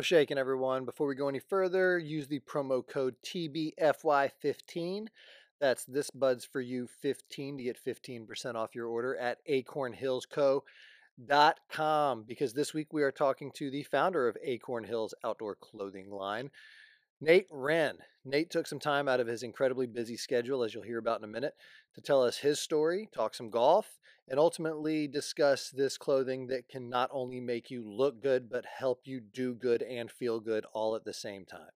Well, shaking everyone. Before we go any further, use the promo code TBFY15. That's this buds for you 15 to get 15% off your order at acornhillsco.com because this week we are talking to the founder of Acorn Hills Outdoor Clothing Line, Nate Hryn. Nate took some time out of his incredibly busy schedule, as you'll hear about in a minute, to tell us his story, talk some golf, and ultimately discuss this clothing that can not only make you look good, but help you do good and feel good all at the same time.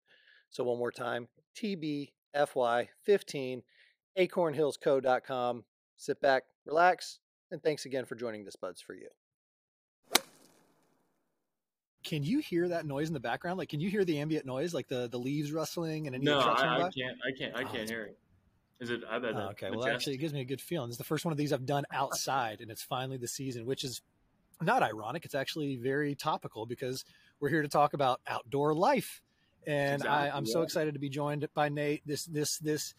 So, one more time TBFY15, acornhillsco.com. Sit back, relax, and thanks again for joining this Bud's Fore You. Can you hear that noise in the background? Like, can you hear the ambient noise, like the, the leaves rustling and any no, trucks I. I can't. I can't. I oh, can't hear it. Is it? I bet. Oh, okay. Well, actually, it gives me a good feeling. This is the first one of these I've done outside, and it's finally the season, which is not ironic. It's actually very topical because we're here to talk about outdoor life, and Exactly, I, I'm so excited to be joined by Nate. This, this, this.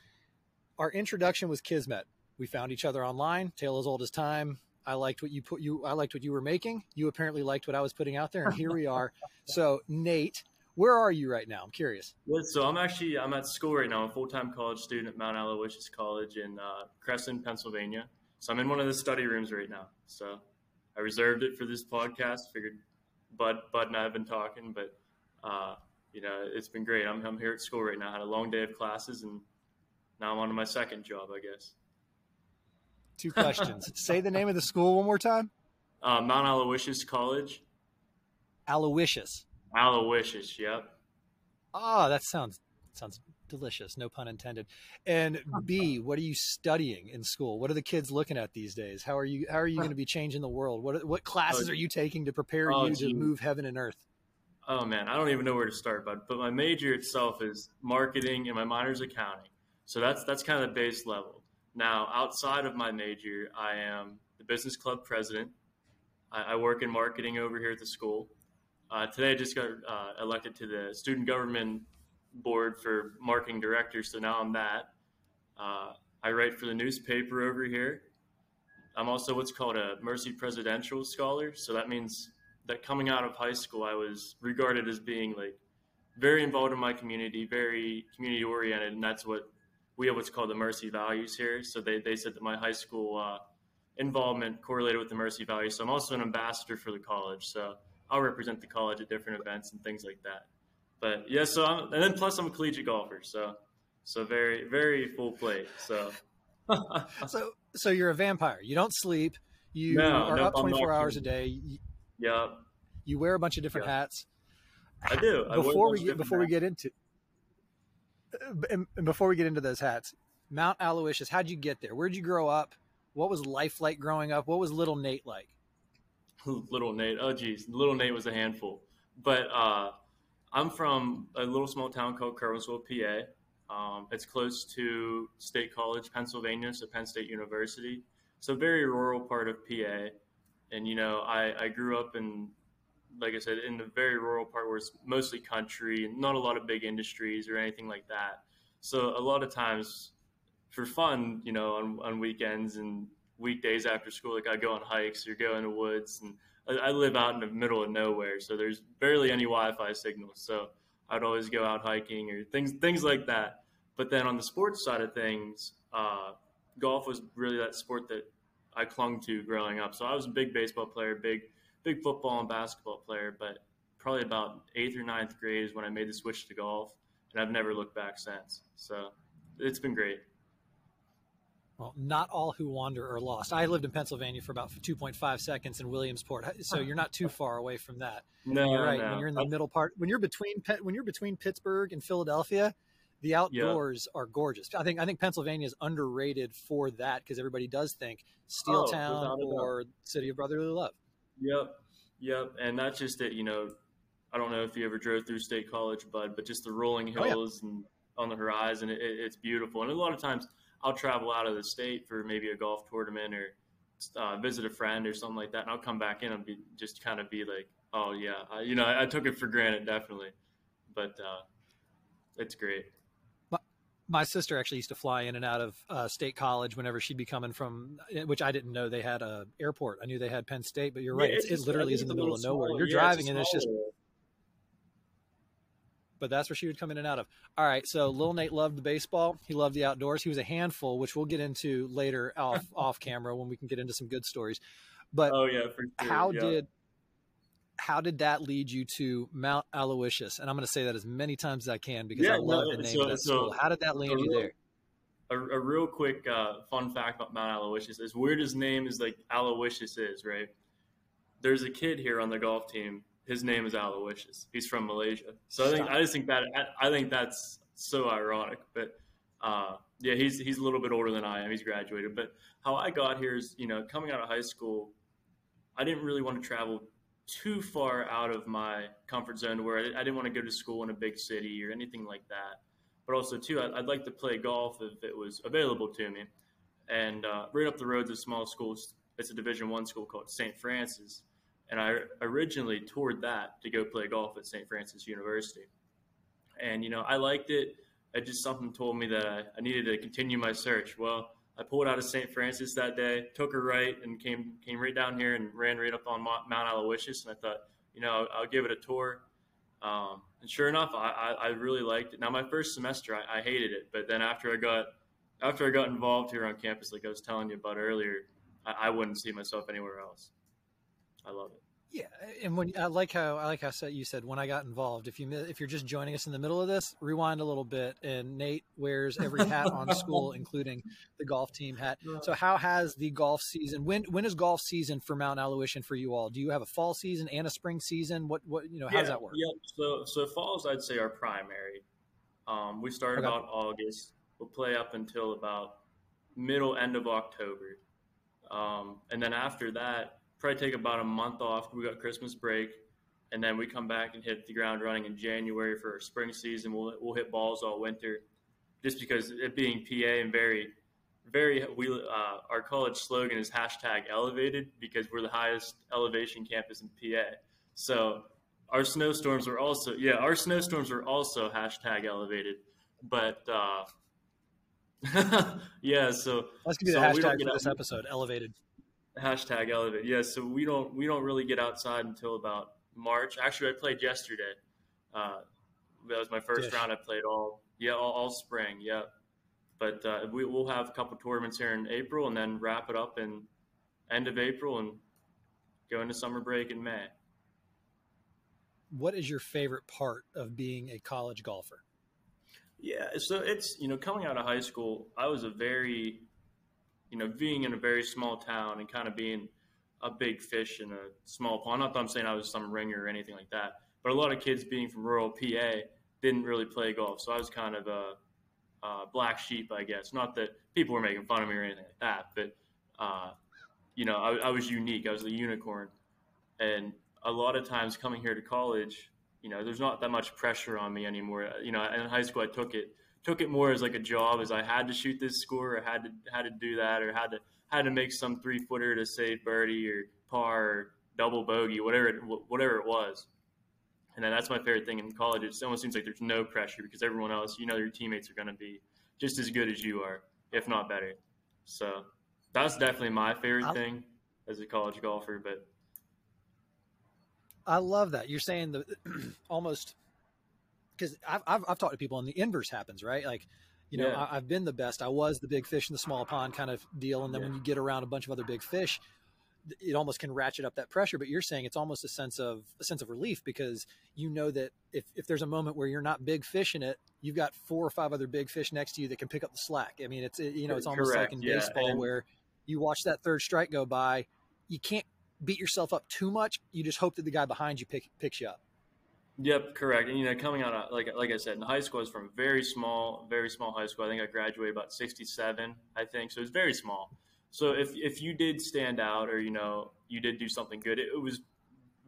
Our introduction was Kismet. We found each other online. Tale as old as time. I liked what you put you. I liked what you were making. You apparently liked what I was putting out there, and here we are. So, Nate, where are you right now? I'm curious. Yeah, so I'm actually I'm at school right now. I'm a full time college student at Mount Aloysius College in uh, Cresson, Pennsylvania. So I'm in one of the study rooms right now. So I reserved it for this podcast. Figured Bud Bud and I have been talking, but uh, you know it's been great. I'm I'm here at school right now. I had a long day of classes, and now I'm on to my second job, I guess. Two questions. Say the name of the school one more time. Uh, Mount Aloysius College, Aloysius. Aloysius. Yep. Ah, that sounds sounds delicious. No pun intended. And B, what are you studying in school? What are the kids looking at these days? How are you How are you going to be changing the world? What what classes Oh, are you taking to prepare oh, you to move heaven and earth? Oh man, I don't even know where to start, but but my major itself is marketing and my minor is accounting. So that's that's kind of the base level. Now, outside of my major, I am the business club president. I, I work in marketing over here at the school. Uh, today, I just got uh, elected to the student government board for marketing director, so now I'm that. Uh, I write for the newspaper over here. I'm also what's called a Mercy Presidential Scholar, so that means that coming out of high school, I was regarded as being like very involved in my community, very community oriented, and that's what we have what's called the Mercy values here. So they, they said that my high school uh, involvement correlated with the Mercy values. So I'm also an ambassador for the college. So I'll represent the college at different events and things like that. But yeah, so I'm, and then plus I'm a collegiate golfer. So so very very full plate. So So so you're a vampire. You don't sleep. You No, are nope, up 24 hours a day. You, yeah, you wear a bunch of different Yeah. hats. I do. I before we get before we get into and, before we get into those hats, Mount Aloysius, how'd you get there? Where'd you grow up? What was life like growing up? What was little Nate like? little Nate. Oh, geez, little Nate was a handful. But uh, I'm from a little small town called Curwensville, PA. Um, it's close to State College, Pennsylvania, so Penn State University. So very rural part of PA. And you know, I, I grew up in, like I said, in the very rural part where it's mostly country and not a lot of big industries or anything like that. So a lot of times, for fun, you know, on, on weekends and weekdays after school, like I go on hikes or go in the woods, and I, I live out in the middle of nowhere, so there's barely any Wi-Fi signal. So I'd always go out hiking or things things like that. But then on the sports side of things, uh, golf was really that sport that I clung to growing up. So I was a big baseball player, big big football and basketball player, but probably about eighth or ninth grade is when I made the switch to golf, and I've never looked back since. So it's been great. Well, not all who wander are lost. I lived in Pennsylvania for about 2.5 seconds in Williamsport, so you're not too far away from that. No, you're right. no. When you're in the middle part, when you're between when you're between Pittsburgh and Philadelphia, the outdoors are gorgeous. I think I think Pennsylvania is underrated for that because everybody does think Steel Oh, Town without a doubt. or City of Brotherly Love. Yep, yep, and that's just it. You know, I don't know if you ever drove through State College, bud, but just the rolling Oh, yeah. hills and on the horizon, it- it's beautiful. And a lot of times, I'll travel out of the state for maybe a golf tournament or uh, visit a friend or something like that, and I'll come back in and be just kind of be like, oh yeah, I, you know, I, I took it for granted, definitely, but uh, it's great. My sister actually used to fly in and out of uh, State College whenever she'd be coming from, which I didn't know they had a airport. I knew they had Penn State, but you're right. Yeah, it's, it literally is in the middle of nowhere. smaller. You're Yeah, driving and it's just but that's where she would come in and out of. All right, so little Nate loved the baseball. He loved the outdoors. He was a handful, which we'll get into later off off camera when we can get into some good stories. But oh yeah, sure. how yeah. did how did that lead you to Mount Aloysius? And I'm going to say that as many times as I can because yeah, I love no, the name so, of that so school. How did that land you real, there? A, a, real quick uh, fun fact about Mount Aloysius: as weird as name is like Aloysius is, right? There's a kid here on the golf team. His name is Aloysius. He's from Malaysia. So I think I just think that I, I think that's so ironic. But uh, yeah, he's he's a little bit older than I am. He's graduated. But how I got here is, you know, coming out of high school, I didn't really want to travel too far out of my comfort zone where I, didn't want to go to school in a big city or anything like that. But also, too, I, would like to play golf if it was available to me. And uh, right up the road is a small school. It's a Division One school called St. Francis, and I originally toured that to go play golf at St. Francis University. And you know, I liked it. It just something told me that I, I needed to continue my search. Well, I pulled out of St. Francis that day, took her right, and came came right down here and ran right up on Mount Aloysius. And I thought, you know, I'll, I'll give it a tour. Um, and sure enough, I, I, I, really liked it. Now, my first semester, I, I, hated it, but then after I got after I got involved here on campus, like I was telling you about earlier, I, I wouldn't see myself anywhere else. I love it. Yeah, and when I like how I like how you said when I got involved. If you if you're just joining us in the middle of this, rewind a little bit. And Nate wears every hat on school, including the golf team hat. So how has the golf season? When when is golf season for Mount Aloysian for you all? Do you have a fall season and a spring season? What what you know? How yeah, does that work? Yeah, so so falls I'd say are primary. Um, we start okay. about August. We'll play up until about middle end of October, um, and then after that probably take about a month off. We got Christmas break, and then we come back and hit the ground running in January for our spring season. We'll we'll hit balls all winter, just because it being PA and very, very we uh, our college slogan is hashtag elevated because we're the highest elevation campus in PA. So our snowstorms are also yeah our snowstorms are also hashtag elevated, but. Uh, yeah, so let's give you so the hashtag for this episode. Elevated hashtag elevate. Yeah, so we don't we don't really get outside until about March. Actually, I played yesterday. Uh, that was my first round. I played all yeah all, all spring. Yeah, but uh, we, will have a couple tournaments here in April, and then wrap it up in end of April and go into summer break in May. What is your favorite part of being a college golfer? Yeah, so it's you know coming out of high school, I was a very you know, being in a very small town and kind of being a big fish in a small pond. Not that I'm saying I was some ringer or anything like that, but a lot of kids being from rural PA didn't really play golf, so I was kind of a, a black sheep, I guess. Not that people were making fun of me or anything like that, but uh, you know, I, I was unique. I was the unicorn, and a lot of times coming here to college, you know, there's not that much pressure on me anymore. You know, in high school, I took it took it more as like a job, as I had to shoot this score, or had to had to do that, or had to had to make some three footer to save birdie or par or double bogey, whatever it, whatever it was. And then that's my favorite thing in college. It almost seems like there's no pressure because everyone else, you know, your teammates are going to be just as good as you are, if not better. So that's definitely my favorite thing as a college golfer. But I love that you're saying the almost because I've, I've, I've talked to people and the inverse happens, right? Like, you know, yeah. I, have been the best. I was the big fish in the small pond kind of deal. And then yeah. when you get around a bunch of other big fish, it almost can ratchet up that pressure. But you're saying it's almost a sense of a sense of relief because you know that if, if there's a moment where you're not big fish in it, you've got four or five other big fish next to you that can pick up the slack. I mean, it's, it, you know, it's almost Correct. like in yeah. baseball and, where you watch that third strike go by, you can't beat yourself up too much. You just hope that the guy behind you pick, picks you up. Yep, correct. And you know, coming out of, like like I said, in high school, I was from very small, very small high school. I think I graduated about '67, I think. So it's very small. So if if you did stand out, or you know, you did do something good, it, it was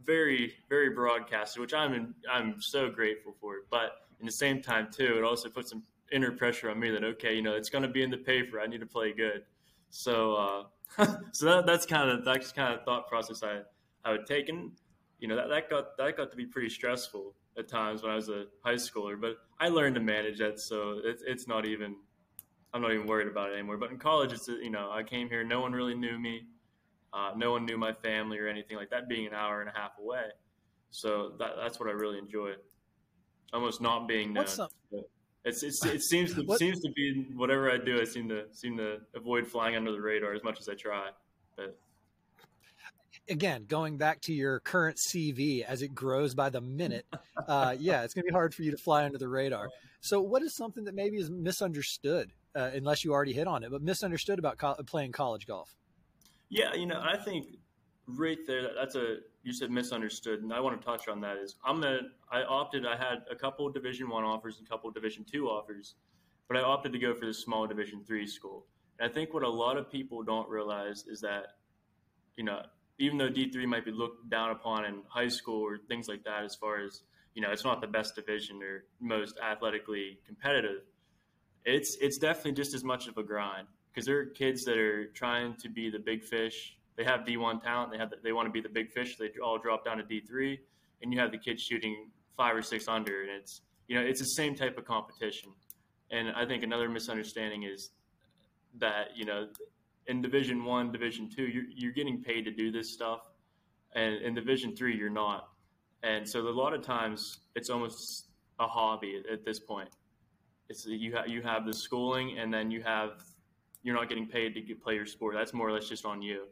very very broadcasted, which I'm in, I'm so grateful for. But in the same time, too, it also put some inner pressure on me that okay, you know, it's going to be in the paper. I need to play good. So uh, so that, that's kind of that's kind of thought process I I would take and you know that, that got that got to be pretty stressful at times when I was a high schooler. But I learned to manage that, so it's it's not even I'm not even worried about it anymore. But in college, it's you know I came here, no one really knew me, uh, no one knew my family or anything like that, being an hour and a half away. So that, that's what I really enjoy. almost not being known. What's up? It's, it's, it seems to What- seems to be whatever I do, I seem to seem to avoid flying under the radar as much as I try. But Again, going back to your current CV as it grows by the minute, uh, yeah, it's going to be hard for you to fly under the radar. So, what is something that maybe is misunderstood, uh, unless you already hit on it, but misunderstood about co- playing college golf? yeah, you know, I think right there, that's a you said misunderstood, and I want to touch on that. Is I'm a I opted. I had a couple Division One offers and a couple Division Two offers, but I opted to go for the small Division Three school. And I think what a lot of people don't realize is that, you know, even though D three might be looked down upon in high school or things like that, as far as you know, it's not the best division or most athletically competitive. It's it's definitely just as much of a grind because there are kids that are trying to be the big fish. They have D1 talent. They have the, they want to be the big fish. They all drop down to D3, and you have the kids shooting five or six under, and it's you know it's the same type of competition. And I think another misunderstanding is that you know in Division One, Division Two, you're, you're getting paid to do this stuff, and in Division Three, you're not. And so a lot of times it's almost a hobby at, at this point. It's you have you have the schooling, and then you have you're not getting paid to get, play your sport. That's more or less just on you.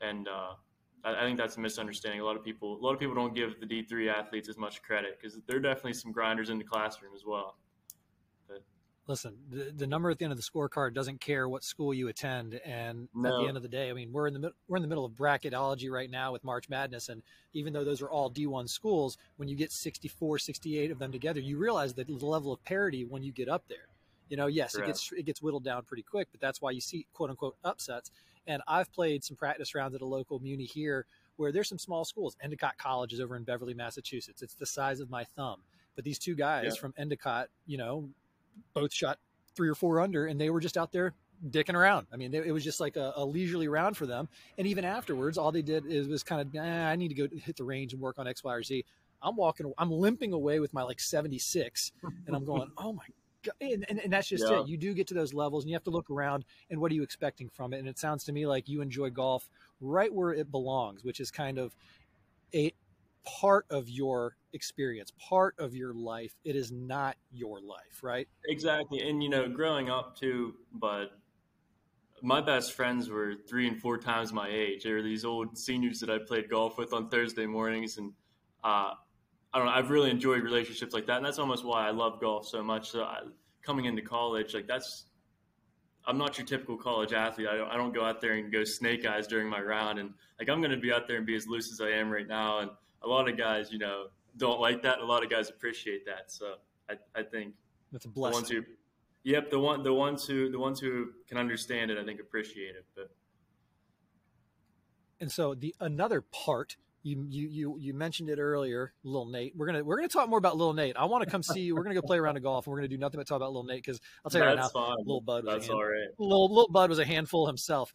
And uh, I, think that's a misunderstanding. A lot of people a lot of people don't give the D three athletes as much credit because there are definitely some grinders in the classroom as well. Listen, the, the number at the end of the scorecard doesn't care what school you attend, and at the end of the day, I mean, we're in the we're in the middle of bracketology right now with March Madness, and even though those are all D1 schools, when you get 64, 68 of them together, you realize the level of parity when you get up there. You know, yes, it gets it gets whittled down pretty quick, but that's why you see quote unquote upsets. And I've played some practice rounds at a local muni here where there's some small schools. Endicott College is over in Beverly, Massachusetts. It's the size of my thumb. But these two guys Yeah. from Endicott, you know, both shot three or four under, and they were just out there dicking around. I mean, they, it was just like a, a leisurely round for them. And even afterwards, all they did is was kind of, I need to go hit the range and work on X, Y, or Z. I'm walking, I'm limping away with my like 76, and I'm going, oh my god! And, and, and that's just Yeah. it. You do get to those levels, and you have to look around, and what are you expecting from it? And it sounds to me like you enjoy golf right where it belongs, which is kind of a part of your experience, part of your life. It is not your life, right? Exactly. And, you know, growing up too, but my best friends were three and four times my age. They were these old seniors that I played golf with on Thursday mornings. And uh, I don't know, I've really enjoyed relationships like that. And that's almost why I love golf so much. So I, coming into college, like that's, I'm not your typical college athlete. I don't, I don't go out there and go snake eyes during my round. And like, I'm going to be out there and be as loose as I am right now. And a lot of guys, you know, don't like that. A lot of guys appreciate that. So I, I think That's a blessing. the ones who yep the one the ones who the ones who can understand it i think appreciate it but And so the another part you you you you mentioned it earlier, little Nate. We're gonna we're gonna talk more about little Nate. I want to come see you. We're gonna go play around of golf, and we're gonna do nothing but talk about little Nate because I'll tell you right now, fine little Bud was a that's hand- all right little little Bud was a handful himself.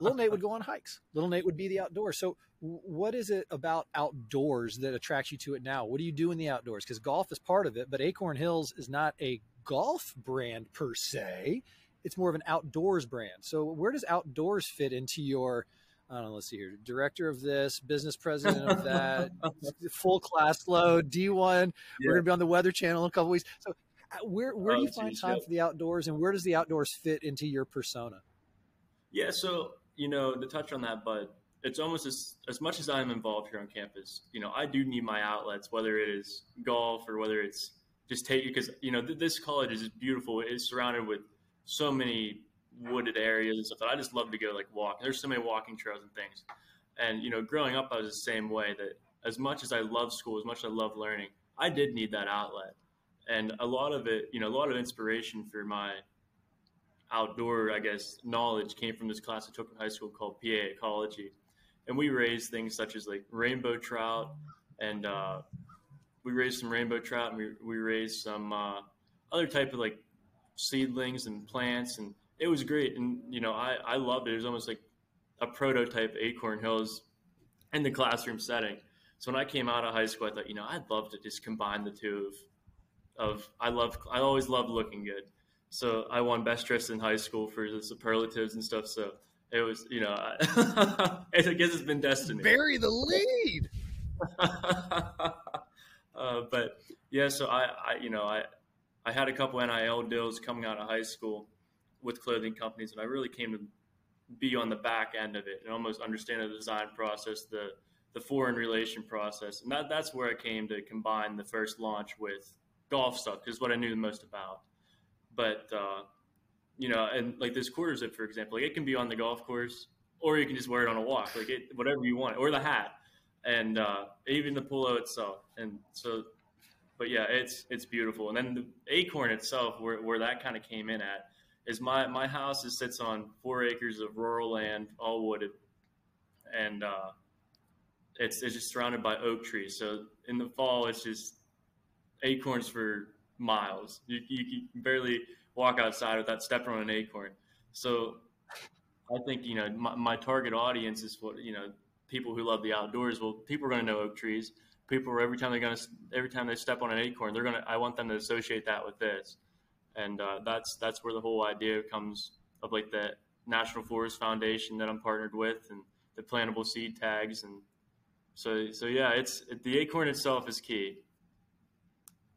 Little Nate would go on hikes. Little Nate would be the outdoors. So, what is it about outdoors that attracts you to it now? What do you do in the outdoors? Because golf is part of it, but Acorn Hills is not a golf brand per se. It's more of an outdoors brand. So, where does outdoors fit into your? I don't know. Let's see here. Director of this, business president of that, full class load, D one. We're gonna be on the Weather Channel in a couple weeks. So, uh, where where do Oh, you find time yep. for the outdoors, and where does the outdoors fit into your persona? Yeah so you know to touch on that but it's almost as as much as i'm involved here on campus you know i do need my outlets whether it is golf or whether it's just take because you know th- this college is beautiful. It's surrounded with so many wooded areas and stuff that i just love to go like walk. There's so many walking trails and things. And you know growing up i was the same way that as much as i love school as much as i love learning i did need that outlet. And a lot of it you know a lot of inspiration for my outdoor i guess knowledge came from this class i took in high school called pa ecology. And we raised things such as like rainbow trout and uh, we raised some rainbow trout and we, we raised some uh, other type of like seedlings and plants and it was great. And you know i, I loved it. It was almost like a prototype acorn hills in the classroom setting. So when i came out of high school i thought you know i'd love to just combine the two of of i love i always loved looking good so i won best dressed in high school for the superlatives and stuff so it was you know i guess it's been destiny Bury the lead. uh, but Yeah, so I, I, you know, I, I had a couple NIL deals coming out of high school with clothing companies, and I really came to be on the back end of it and almost understand the design process, the the foreign relation process, and that that's where I came to combine the first launch with golf stuff because what I knew the most about. But uh, you know, and like this quarter zip, for example, like it can be on the golf course, or you can just wear it on a walk, like it, whatever you want, or the hat, and uh, even the polo itself. And so, but yeah, it's it's beautiful. And then the acorn itself, where where that kind of came in at, is my my house is, sits on four acres of rural land, all wooded, and uh, it's it's just surrounded by oak trees. So in the fall, it's just acorns for miles. You, you can barely walk outside without stepping on an acorn. So I think you know my, my target audience is what you know people who love the outdoors. Well, people are going to know oak trees. People are every time they're going to every time they step on an acorn, they're going to. I want them to associate that with this, and uh, that's that's where the whole idea comes of like the National Forest Foundation that I'm partnered with, and the plantable seed tags, and so so yeah, it's the acorn itself is key.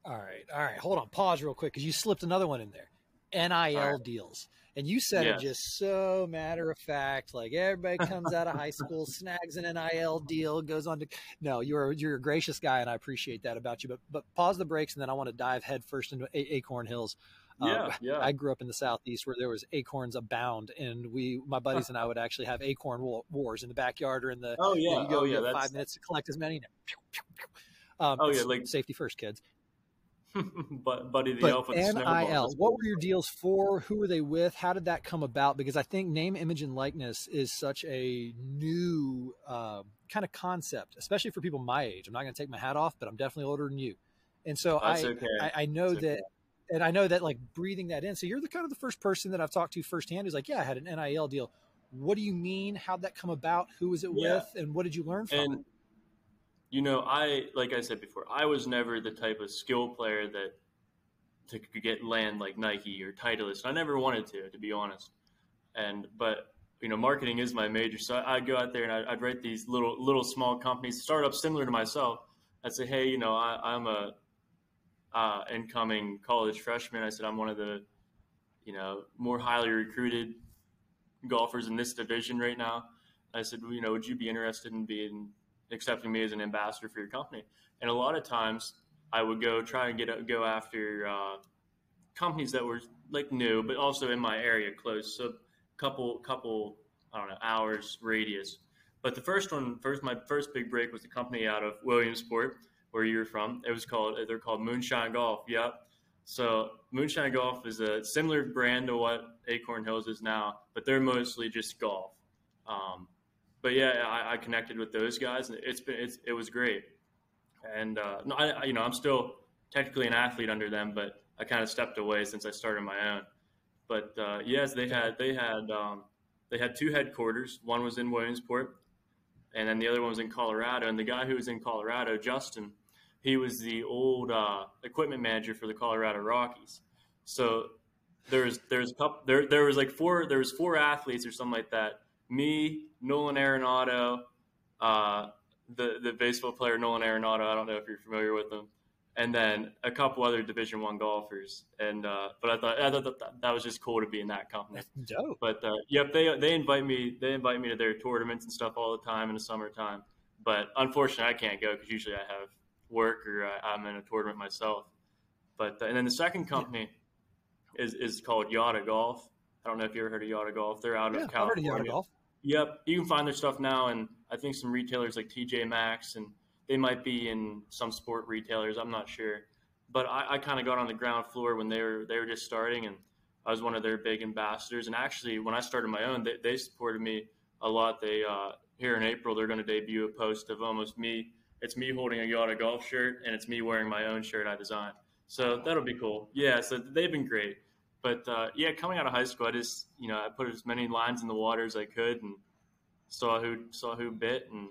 All right, all right. Hold on, pause real quick because you slipped another one in there. NIL right. deals. And you said yeah. it just so matter of fact, like everybody comes out of high school, snags an NIL deal, goes on to no, you're you're a gracious guy, and I appreciate that about you. But but pause the brakes, and then I want to dive headfirst into a- Acorn Hills. Yeah, um, yeah. I grew up in the southeast where there was acorns abound, and we, my buddies and I, would actually have acorn wars in the backyard or in the. Oh yeah, you, go oh yeah. Five minutes to collect as many. Um, oh yeah, like safety first, kids. but Buddy the but Elf with NIL, what were your deals for? Who were they with? How did that come about? Because I think name, image, and likeness is such a new uh, kind of concept, especially for people my age. I'm not going to take my hat off, but I'm definitely older than you, and so I, okay. I, I know That's that. Okay. And I know that, like breathing that in. So you're the kind of the first person that I've talked to firsthand who's like, "Yeah, I had an NIL deal." What do you mean? How'd that come about? Who was it yeah. with? And what did you learn from and, it? You know, I like I said before, I was never the type of skill player that to get land like Nike or Titleist. I never wanted to, to be honest. And but you know, marketing is my major, so I'd go out there and I'd, write these little little small companies, startups similar to myself. I'd say, hey, you know, I, am a uh, incoming college freshman. I said I'm one of the you know more highly recruited golfers in this division right now. I said, well, you know, would you be interested in being accepting me as an ambassador for your company. And a lot of times I would go try and get go after uh, companies that were like new, but also in my area close. So couple couple I don't know hours radius. But the first one, first my first big break was the company out of Williamsport, where you're from. It was called they're called Moonshine Golf. Yep. So Moonshine Golf is a similar brand to what Acorn Hills is now, but they're mostly just golf. Um, but yeah, I, I, connected with those guys, and it's been it's, it was great. And uh, no, I you know I'm still technically an athlete under them, but I kind of stepped away since I started my own. But uh, yes, they had they had um, they had two headquarters. One was in Williamsport, and then the other one was in Colorado. And the guy who was in Colorado, Justin, he was the old uh, equipment manager for the Colorado Rockies. So there's there's couple there there was like four there was four athletes or something like that me, Nolan Arenado, uh, the the baseball player Nolan Arenado. I don't know if you're familiar with him, and then a couple other Division One golfers. And uh, but I thought I thought that, that was just cool to be in that company. That's Dope. But uh, yep, they they invite me they invite me to their tournaments and stuff all the time in the summertime. But unfortunately, I can't go because usually I have work or I, am in a tournament myself. But uh, and then the second company yeah. is is called Yada Golf. I don't know if you ever heard of Yada Golf. They're out yeah, of California. Yep, you can find their stuff now, and I think some retailers like TJ Maxx, and they might be in some sport retailers. I'm not sure, but I, I kind of got on the ground floor when they were they were just starting, and I was one of their big ambassadors. And actually, when I started my own, they, they supported me a lot. They uh, here in April, they're going to debut a post of almost me. It's me holding a Yada golf shirt, and it's me wearing my own shirt I designed. So that'll be cool. Yeah, so they've been great but uh, yeah, coming out of high school, I just you know I put as many lines in the water as I could and saw who saw who bit and.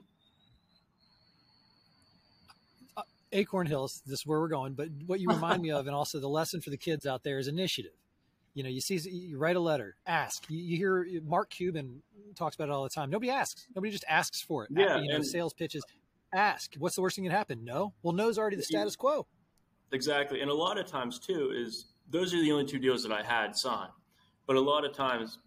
Uh, Acorn Hills, this is where we're going. But what you remind me of, and also the lesson for the kids out there, is initiative. You know, you see, you write a letter, ask. You, you hear Mark Cuban talks about it all the time. Nobody asks. Nobody just asks for it. Yeah, you know, sales pitches. Ask. What's the worst thing that happened? No. Well, no's already the status quo. exactly. And a lot of times too is those are the only two deals that I had signed. But a lot of times,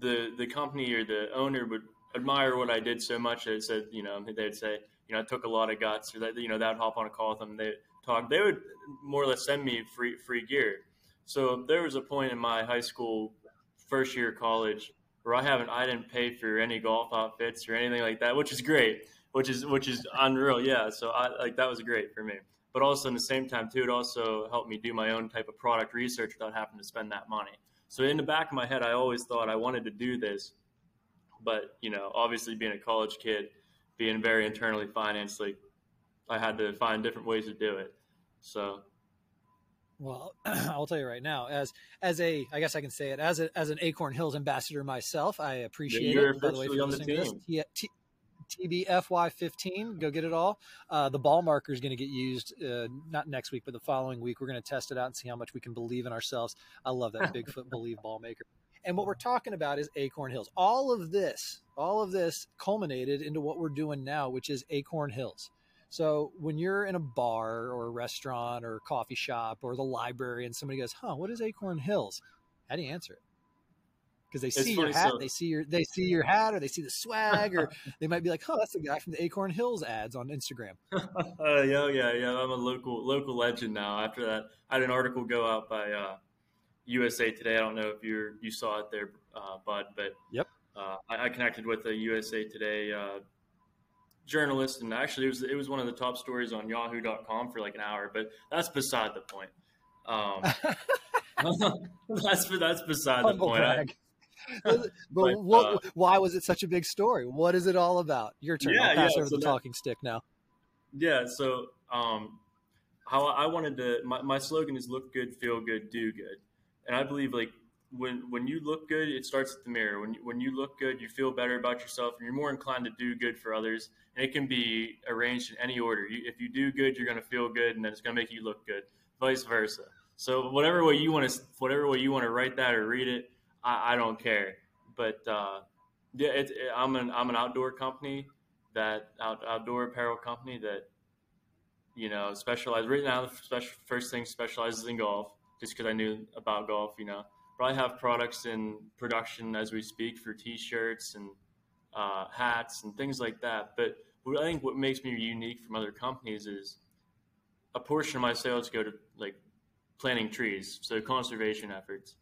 the the company or the owner would admire what I did so much that it said, you know, they'd say, you know, I took a lot of guts, or that you know, that would hop on a call with them. They talk. They would more or less send me free free gear. So there was a point in my high school first year of college where I haven't I didn't pay for any golf outfits or anything like that, which is great, which is which is unreal. Yeah, so I like that was great for me. But also in the same time too, it also helped me do my own type of product research without having to spend that money. So in the back of my head, I always thought I wanted to do this, but you know, obviously being a college kid, being very internally financed, like I had to find different ways to do it. So well, I'll tell you right now, as as a, I guess I can say it as a, as an Acorn Hills ambassador myself, I appreciate yeah, it. By the way, on the team. This, TBFY15, go get it all. Uh, the ball marker is going to get used uh, not next week, but the following week. We're going to test it out and see how much we can believe in ourselves. I love that Bigfoot believe ball maker. And what we're talking about is Acorn Hills. All of this, all of this culminated into what we're doing now, which is Acorn Hills. So when you're in a bar or a restaurant or a coffee shop or the library and somebody goes, "Huh, what is Acorn Hills?" How do you answer it? Because they see your hat, so. they see your they see your hat, or they see the swag, or they might be like, "Oh, that's the guy from the Acorn Hills ads on Instagram." uh, yeah, yeah, yeah. I'm a local local legend now. After that, I had an article go out by uh, USA Today. I don't know if you you saw it there, uh, Bud, but yep, uh, I, I, connected with the USA Today uh, journalist, and actually it was it was one of the top stories on Yahoo.com for like an hour. But that's beside the point. Um, that's that's beside the point. But, but what, uh, why was it such a big story? What is it all about? Your turn. Yeah, I'll pass yeah, over so the that, talking stick now. Yeah. So, um, how I wanted to, my, my slogan is look good, feel good, do good. And I believe like when when you look good, it starts at the mirror. When when you look good, you feel better about yourself, and you're more inclined to do good for others. And it can be arranged in any order. You, if you do good, you're going to feel good, and then it's going to make you look good. Vice versa. So whatever way you want to, whatever way you want to write that or read it, I, I don't care. But uh, yeah, it, it, I'm an I'm an outdoor company that out, outdoor apparel company that you know specializes right now. The special, first thing specializes in golf, just because I knew about golf, you know probably have products in production as we speak for t-shirts and uh, hats and things like that. But I think what makes me unique from other companies is a portion of my sales go to like planting trees, so conservation efforts.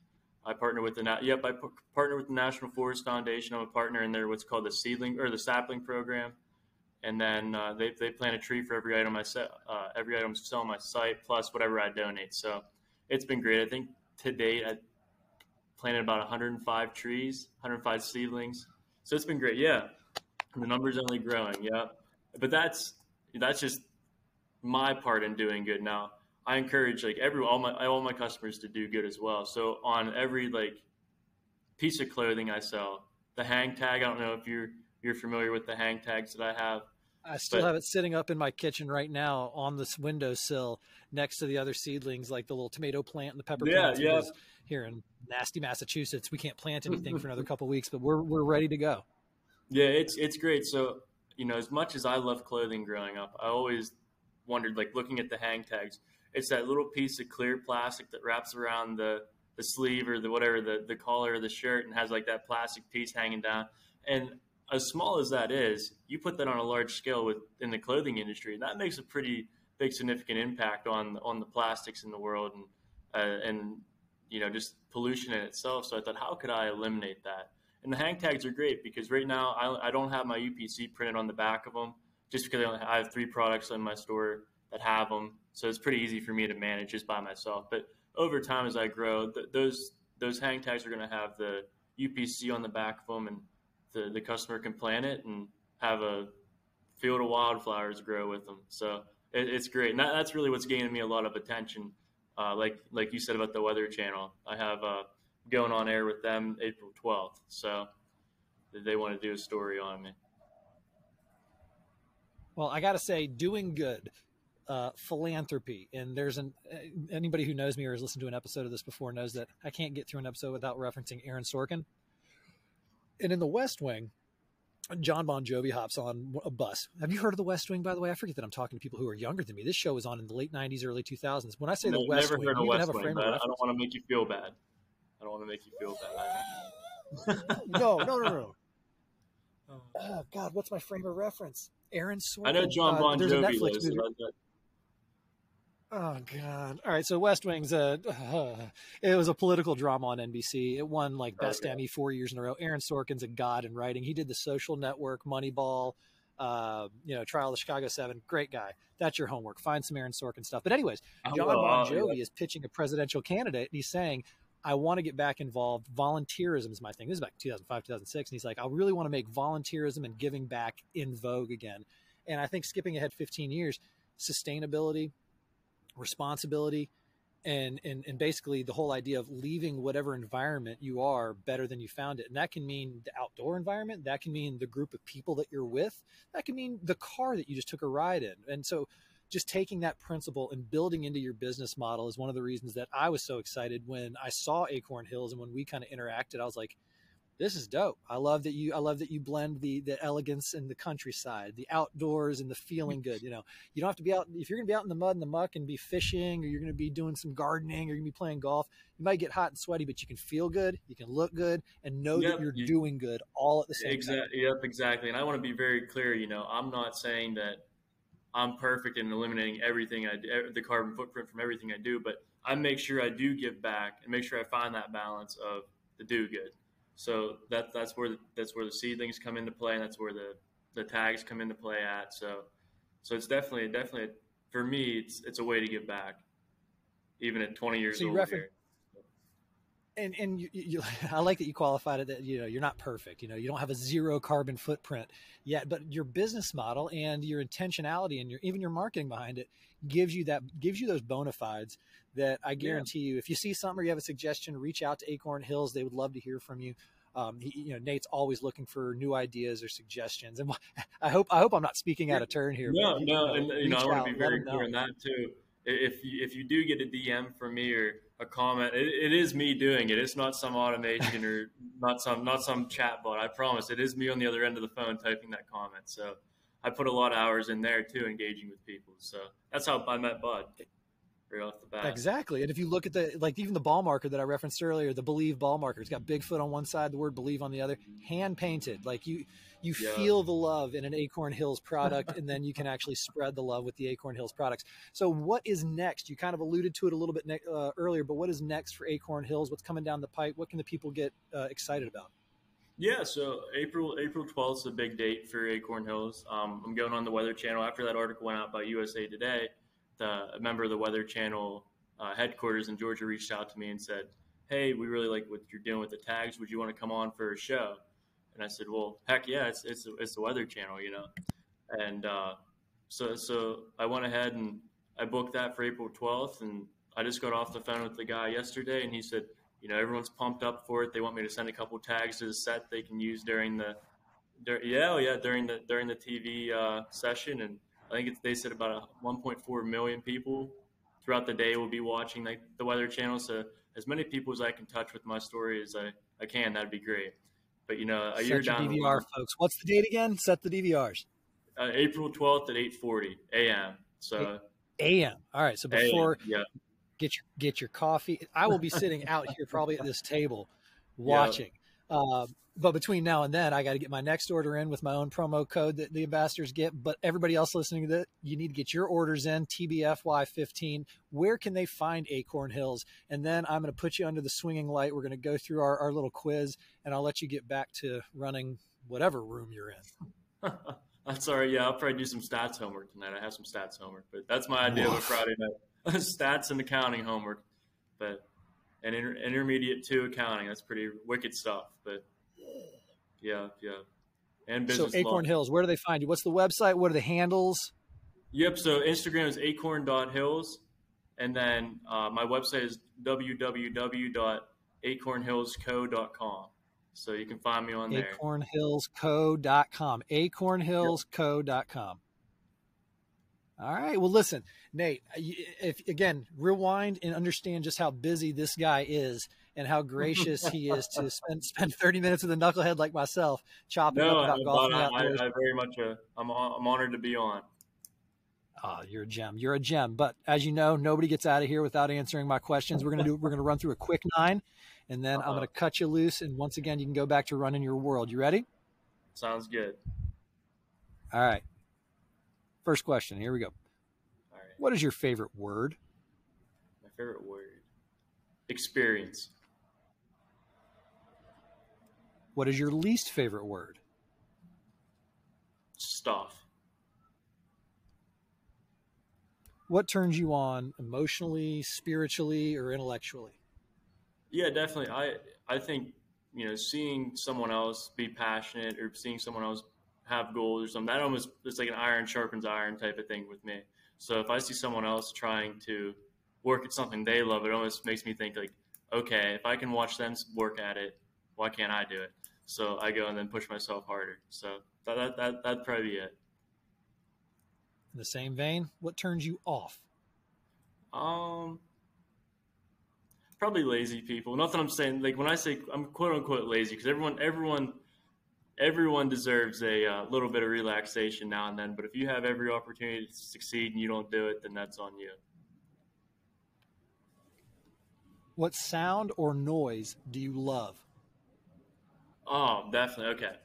I partner with the yep, I partner with the National Forest Foundation. I'm a partner in their what's called the seedling or the sapling program, and then uh, they they plant a tree for every item I sell, uh, every item I sell on my site plus whatever I donate. So it's been great. I think to date, I, planted about 105 trees, 105 seedlings. So it's been great. Yeah, the numbers only growing. Yeah, but that's that's just my part in doing good. Now I encourage like every all my all my customers to do good as well. So on every like piece of clothing I sell, the hang tag. I don't know if you're you're familiar with the hang tags that I have. I still but, have it sitting up in my kitchen right now on this windowsill next to the other seedlings, like the little tomato plant and the pepper yeah, plant. Yeah, here in nasty Massachusetts. We can't plant anything for another couple weeks, but we're we're ready to go. Yeah, it's it's great. So you know, as much as I love clothing growing up, I always wondered, like looking at the hang tags, it's that little piece of clear plastic that wraps around the the sleeve or the whatever the the collar of the shirt and has like that plastic piece hanging down. And as small as that is, you put that on a large scale with in the clothing industry, and that makes a pretty big significant impact on on the plastics in the world and uh, and you know, just pollution in itself. So I thought, how could I eliminate that? And the hang tags are great because right now I, I don't have my UPC printed on the back of them just because I have three products in my store that have them. So it's pretty easy for me to manage just by myself. But over time, as I grow, th- those those hang tags are going to have the UPC on the back of them, and the, the customer can plant it and have a field of wildflowers grow with them. So it, it's great, and that, that's really what's gaining me a lot of attention uh, like like you said about the Weather Channel. I have uh, going on air with them April 12th, so they want to do a story on me. Well, I got to say, doing good, uh, philanthropy, and there's an anybody who knows me or has listened to an episode of this before knows that I can't get through an episode without referencing Aaron Sorkin. And in The West Wing, John Bon Jovi hops on a bus. Have you heard of the West Wing? By the way, I forget that I'm talking to people who are younger than me. This show was on in the late '90s, early 2000s. When I say no, the West never Wing, heard of West Wing, but I don't want to make you feel bad. I don't want to make you feel bad. no, no, no, no. Oh God, what's my frame of reference? Aaron Sorkin. I know John uh, Bon uh, Jovi. Lives, Oh God! All right, so West Wing's a uh, it was a political drama on NBC. It won like Best okay. Emmy four years in a row. Aaron Sorkin's a god in writing. He did The Social Network, Moneyball, uh, you know, Trial of the Chicago Seven. Great guy. That's your homework. Find some Aaron Sorkin stuff. But anyways, John Bon Jovi is pitching a presidential candidate, and he's saying, "I want to get back involved. Volunteerism is my thing." This is back 2005, 2006, and he's like, "I really want to make volunteerism and giving back in vogue again." And I think skipping ahead 15 years, sustainability responsibility and, and and basically the whole idea of leaving whatever environment you are better than you found it. And that can mean the outdoor environment. That can mean the group of people that you're with. That can mean the car that you just took a ride in. And so just taking that principle and building into your business model is one of the reasons that I was so excited when I saw Acorn Hills and when we kind of interacted I was like this is dope. I love that you I love that you blend the the elegance and the countryside, the outdoors and the feeling good. You know, you don't have to be out if you're gonna be out in the mud and the muck and be fishing or you're gonna be doing some gardening or you're gonna be playing golf, you might get hot and sweaty, but you can feel good, you can look good and know yep, that you're you, doing good all at the same exactly, time. Yep, exactly. And I want to be very clear, you know, I'm not saying that I'm perfect in eliminating everything I do, the carbon footprint from everything I do, but I make sure I do give back and make sure I find that balance of the do good so that that's where the, that's where the seedlings come into play, and that's where the the tags come into play at. So so it's definitely definitely for me it's it's a way to give back, even at 20 years so old. Refer- and and you, you, I like that you qualified it that you know you're not perfect. You know you don't have a zero carbon footprint yet, but your business model and your intentionality and your even your marketing behind it gives you that gives you those bona fides that I guarantee yeah. you. If you see something or you have a suggestion, reach out to Acorn Hills. They would love to hear from you. Um, he, you know, Nate's always looking for new ideas or suggestions, and I hope I hope I'm not speaking out of turn here. No, no, and you know I want to be very clear on that too. If you, if you do get a DM from me or a comment, it, it is me doing it. It's not some automation or not some not some chat bot. I promise, it is me on the other end of the phone typing that comment. So I put a lot of hours in there too, engaging with people. So that's how I met Bud right off the bat. Exactly. And if you look at the like even the ball marker that I referenced earlier, the believe ball marker, it's got Bigfoot on one side, the word believe on the other, hand painted. Like you you yeah. feel the love in an Acorn Hills product, and then you can actually spread the love with the Acorn Hills products. So, what is next? You kind of alluded to it a little bit ne- uh, earlier, but what is next for Acorn Hills? What's coming down the pipe? What can the people get uh, excited about? Yeah, so April April twelfth is a big date for Acorn Hills. Um, I'm going on the Weather Channel after that article went out by USA Today the a member of the Weather Channel uh, headquarters in Georgia reached out to me and said, "Hey, we really like what you're doing with the tags. Would you want to come on for a show?" And I said, "Well, heck yeah, it's it's it's the Weather Channel, you know." And uh, so so I went ahead and I booked that for April 12th, and I just got off the phone with the guy yesterday, and he said, "You know, everyone's pumped up for it. They want me to send a couple tags to the set they can use during the." yeah, oh yeah, during the during the TV uh, session, and I think it's, they said about 1.4 million people throughout the day will be watching like the Weather Channel. So as many people as I can touch with my story as I, I can, that'd be great. But you know, a Set year down DVR, folks. What's the date again? Set the DVRs. Uh, April 12th at 8:40 a.m. So a.m. All right. So before yeah. get your get your coffee, I will be sitting out here probably at this table watching. Yeah. Uh, but between now and then, I got to get my next order in with my own promo code that the ambassadors get. But everybody else listening to that, you need to get your orders in TBFY15. Where can they find Acorn Hills? And then I'm going to put you under the swinging light. We're going to go through our, our little quiz, and I'll let you get back to running whatever room you're in. I'm sorry. Yeah, I'll probably do some stats homework tonight. I have some stats homework, but that's my idea Woof. of a Friday night stats and accounting homework. But and inter- intermediate two accounting. That's pretty wicked stuff. But yeah, yeah. And business. So Acorn law. Hills, where do they find you? What's the website? What are the handles? Yep. So Instagram is acorn.hills. And then uh, my website is www.acornhillsco.com. So you can find me on there. Acornhillsco.com. Acornhillsco.com. All right. Well, listen, Nate, if again, rewind and understand just how busy this guy is and how gracious he is to spend spend 30 minutes with a knucklehead like myself chopping no, up about golf. I, I, I, very much, uh, I'm, I'm honored to be on. Oh, you're a gem. You're a gem. But as you know, nobody gets out of here without answering my questions. We're gonna do. We're gonna run through a quick nine, and then uh-huh. I'm gonna cut you loose. And once again, you can go back to running your world. You ready? Sounds good. All right. First question. Here we go. All right. What is your favorite word? My favorite word. Experience. What is your least favorite word? Stuff. what turns you on emotionally, spiritually, or intellectually? Yeah, definitely. I I think you know seeing someone else be passionate or seeing someone else have goals or something that almost it's like an iron sharpens iron type of thing with me. So if I see someone else trying to work at something they love, it almost makes me think like, okay, if I can watch them work at it, why can't I do it? So I go and then push myself harder. So that that, that that'd probably be it. In the same vein, what turns you off? Um, probably lazy people. Nothing I'm saying. Like when I say I'm quote unquote lazy, because everyone, everyone, everyone deserves a uh, little bit of relaxation now and then. But if you have every opportunity to succeed and you don't do it, then that's on you. What sound or noise do you love? Oh, definitely. Okay.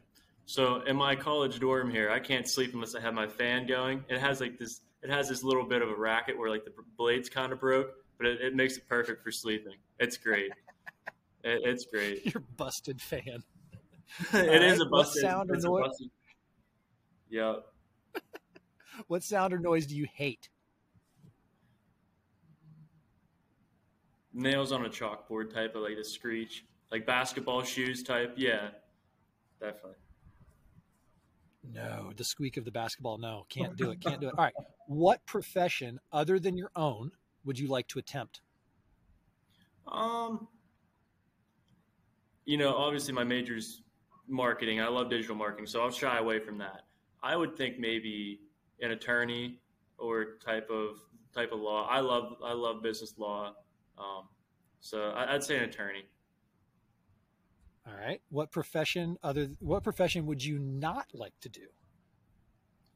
So in my college dorm here, I can't sleep unless I have my fan going. It has like this. It has this little bit of a racket where like the blades kind of broke, but it, it makes it perfect for sleeping. It's great. it, it's great. Your busted fan. it is a busted sound or noise. Yep. what sound or noise do you hate? Nails on a chalkboard type of like a screech, like basketball shoes type. Yeah, definitely. No, the squeak of the basketball. No, can't do it. Can't do it. All right. What profession other than your own would you like to attempt? Um, you know, obviously my major is marketing. I love digital marketing, so I'll shy away from that. I would think maybe an attorney or type of type of law. I love I love business law, um, so I'd say an attorney. All right. What profession other what profession would you not like to do?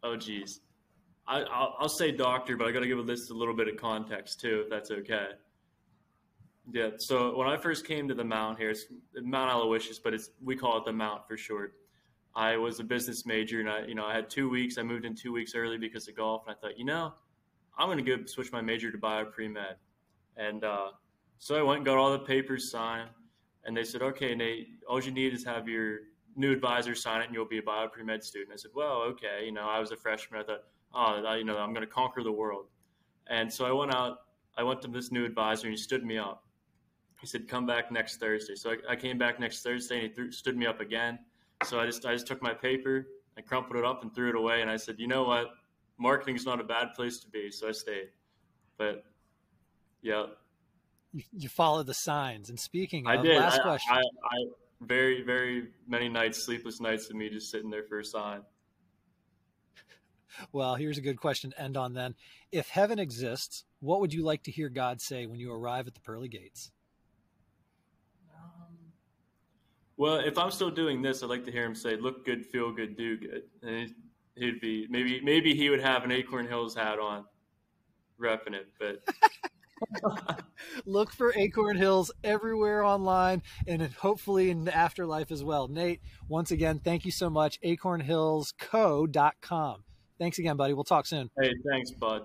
Oh geez. I, I'll, I'll say doctor, but I got to give this a little bit of context too, if that's okay. Yeah. So when I first came to the Mount here, it's Mount Aloysius, but it's we call it the Mount for short. I was a business major, and I, you know, I had two weeks. I moved in two weeks early because of golf, and I thought, you know, I'm going to go switch my major to bio pre med, and uh, so I went and got all the papers signed and they said, okay, Nate, all you need is have your new advisor sign it and you'll be a bio pre-med student. I said, well, okay. You know, I was a freshman. I thought, oh, you know, I'm going to conquer the world. And so I went out, I went to this new advisor and he stood me up. He said, come back next Thursday. So I, I came back next Thursday and he threw, stood me up again. So I just, I just took my paper, I crumpled it up and threw it away. And I said, you know what? Marketing is not a bad place to be. So I stayed. But yeah, you, you follow the signs. And speaking, I of, did. Last I, question. I, I, very, very many nights, sleepless nights of me just sitting there for a sign. Well, here's a good question to end on then. If heaven exists, what would you like to hear God say when you arrive at the pearly gates? Um, well, if I'm still doing this, I'd like to hear him say, "Look good, feel good, do good." And he'd be maybe maybe he would have an Acorn Hills hat on, repping it. But Look for Acorn Hills everywhere online and hopefully in the afterlife as well. Nate, once again, thank you so much. acornhillsco.com. Thanks again, buddy. We'll talk soon. Hey, thanks, bud.